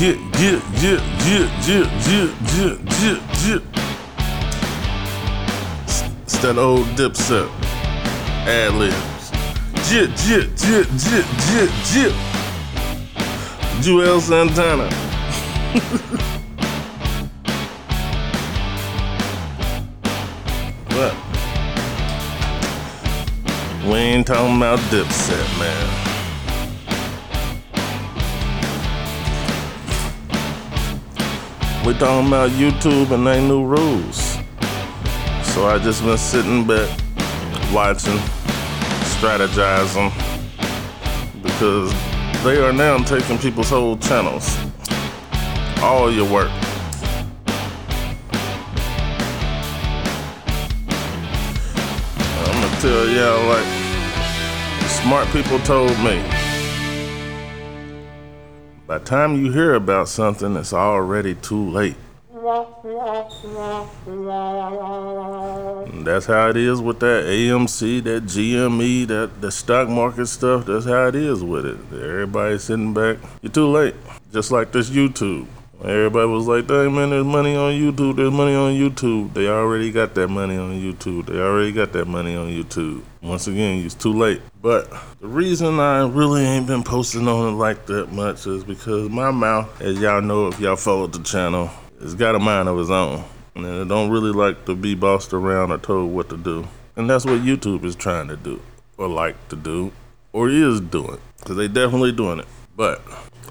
get, get, get, get, get, get, get, get, get. It's that old dipset. Ad libs. Jit, jit, jit, jit, jit, jit. Juelz Santana. what? We ain't talking about dipset, man. We talking about YouTube and they new rules. So I just been sitting back, watching, strategizing, because they are now taking people's whole channels, all your work. I'm gonna tell y'all like smart people told me. By the time you hear about something, it's already too late. And that's how it is with that AMC, that GME, that the stock market stuff. That's how it is with it. Everybody's sitting back. You're too late. Just like this YouTube. Everybody was like, dang man, there's money on YouTube, there's money on YouTube. They already got that money on YouTube. They already got that money on YouTube. Once again, it's too late. But the reason I really ain't been posting on it like that much is because my mouth, as y'all know if y'all followed the channel, it's got a mind of its own. And I don't really like to be bossed around or told what to do. And that's what YouTube is trying to do, or like to do, or is doing. Because they definitely doing it. But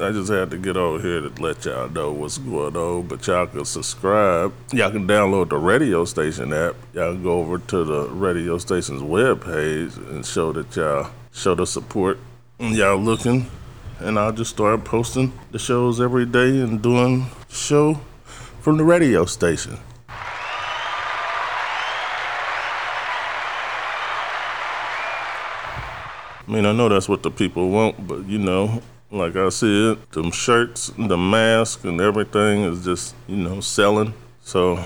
I just had to get over here to let y'all know what's going on. But y'all can subscribe. Y'all can download the radio station app. Y'all can go over to the radio station's web page and show that y'all show the support. Y'all looking. And I'll just start posting the shows every day and doing show from the radio station. I mean, I know that's what the people want, but you know, like I said, them shirts, the mask, and everything is just, you know, selling. So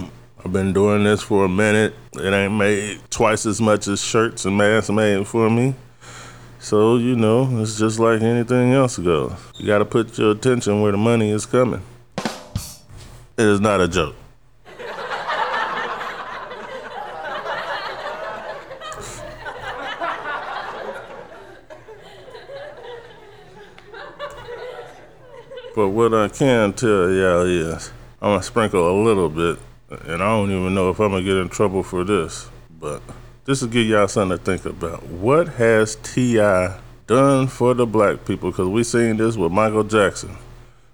I've been doing this for a minute. It ain't made twice as much as shirts and masks made for me. So, you know, it's just like anything else goes. You gotta put your attention where the money is coming. It is not a joke. But what I can tell y'all is, I'm gonna sprinkle a little bit, and I don't even know if I'm gonna get in trouble for this, but this will give y'all something to think about. What has T.I. done for the black people? Because we seen this with Michael Jackson,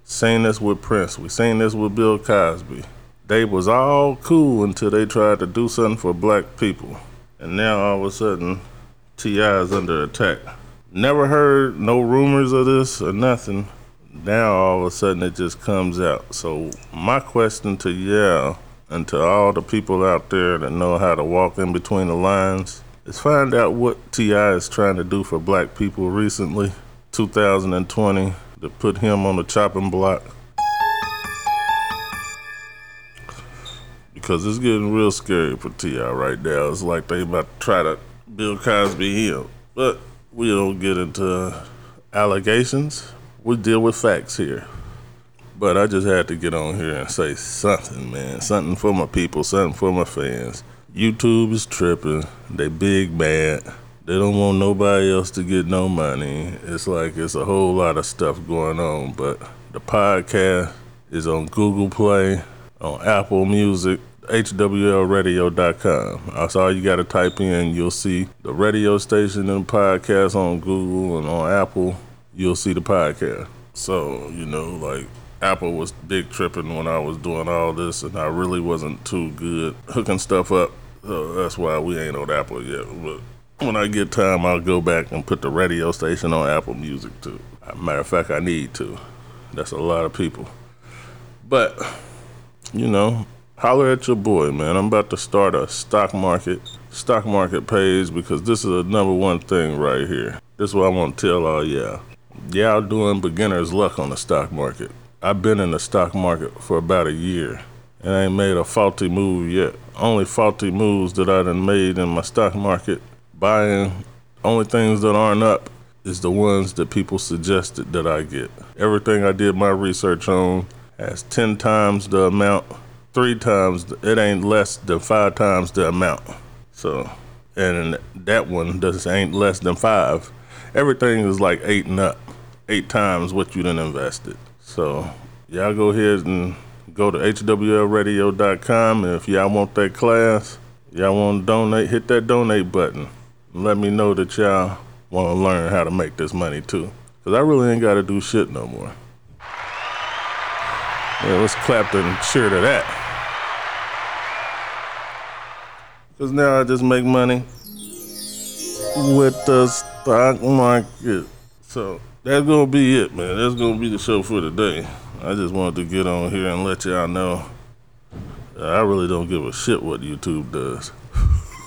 seen this with Prince, we seen this with Bill Cosby. They was all cool until they tried to do something for black people. And now all of a sudden, T.I. is under attack. Never heard no rumors of this or nothing now all of a sudden it just comes out. So my question to y'all and to all the people out there that know how to walk in between the lines is find out what T.I. is trying to do for black people recently, 2020, to put him on the chopping block. Because it's getting real scary for T.I. right now. It's like they about to try to Bill Cosby him. But we don't get into allegations we deal with facts here. But I just had to get on here and say something, man. Something for my people, something for my fans. YouTube is tripping. They big bad. They don't want nobody else to get no money. It's like it's a whole lot of stuff going on. But the podcast is on Google Play, on Apple Music, hwlradio.com. That's all you got to type in. You'll see the radio station and podcast on Google and on Apple you'll see the podcast. So, you know, like Apple was big tripping when I was doing all this, and I really wasn't too good hooking stuff up. So that's why we ain't on Apple yet. But when I get time, I'll go back and put the radio station on Apple Music too. Matter of fact, I need to. That's a lot of people. But, you know, holler at your boy, man. I'm about to start a stock market, stock market page because this is the number one thing right here. This is what I want to tell all y'all y'all doing beginner's luck on the stock market. I've been in the stock market for about a year and I ain't made a faulty move yet. Only faulty moves that I done made in my stock market, buying only things that aren't up, is the ones that people suggested that I get. Everything I did my research on has 10 times the amount, three times, it ain't less than five times the amount. So, and that one just ain't less than five. Everything is like eight and up, eight times what you done invested. So, y'all go ahead and go to hwlradio.com. And if y'all want that class, y'all want to donate, hit that donate button. Let me know that y'all want to learn how to make this money too. Because I really ain't got to do shit no more. Yeah, let's clap and cheer to that. Because now I just make money with the stock market. So that's to be it, man. That's to be the show for today. I just wanted to get on here and let y'all know I really don't give a shit what YouTube does.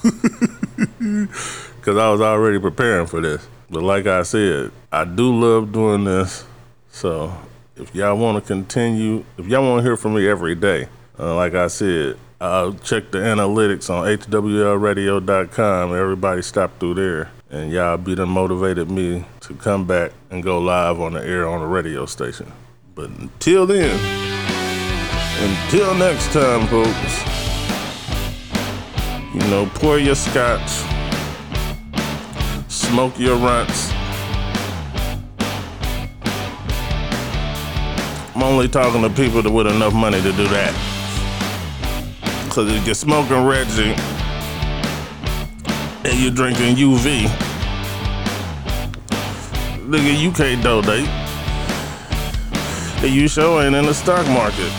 Because I was already preparing for this. But like I said, I do love doing this. So if y'all want to continue, if y'all want to hear from me every day, uh, like I said, I'll check the analytics on hwlradio.com. Everybody stop through there. And y'all be the motivated me to come back and go live on the air on the radio station. But until then, until next time, folks, you know, pour your scotch, smoke your Runtz. I'm only talking to people with enough money to do that. Because if you're smoking Reggie and you're drinking UV, nigga, you can't donate. And you sure ain't in the stock market.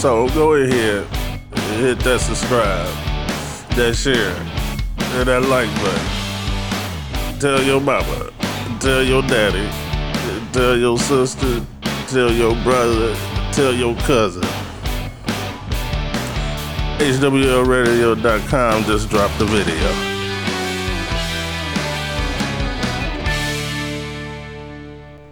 So go ahead, hit that subscribe, that share, and that like button. Tell your mama, tell your daddy, tell your sister, tell your brother, tell your cousin. HWLradio.com just dropped the video.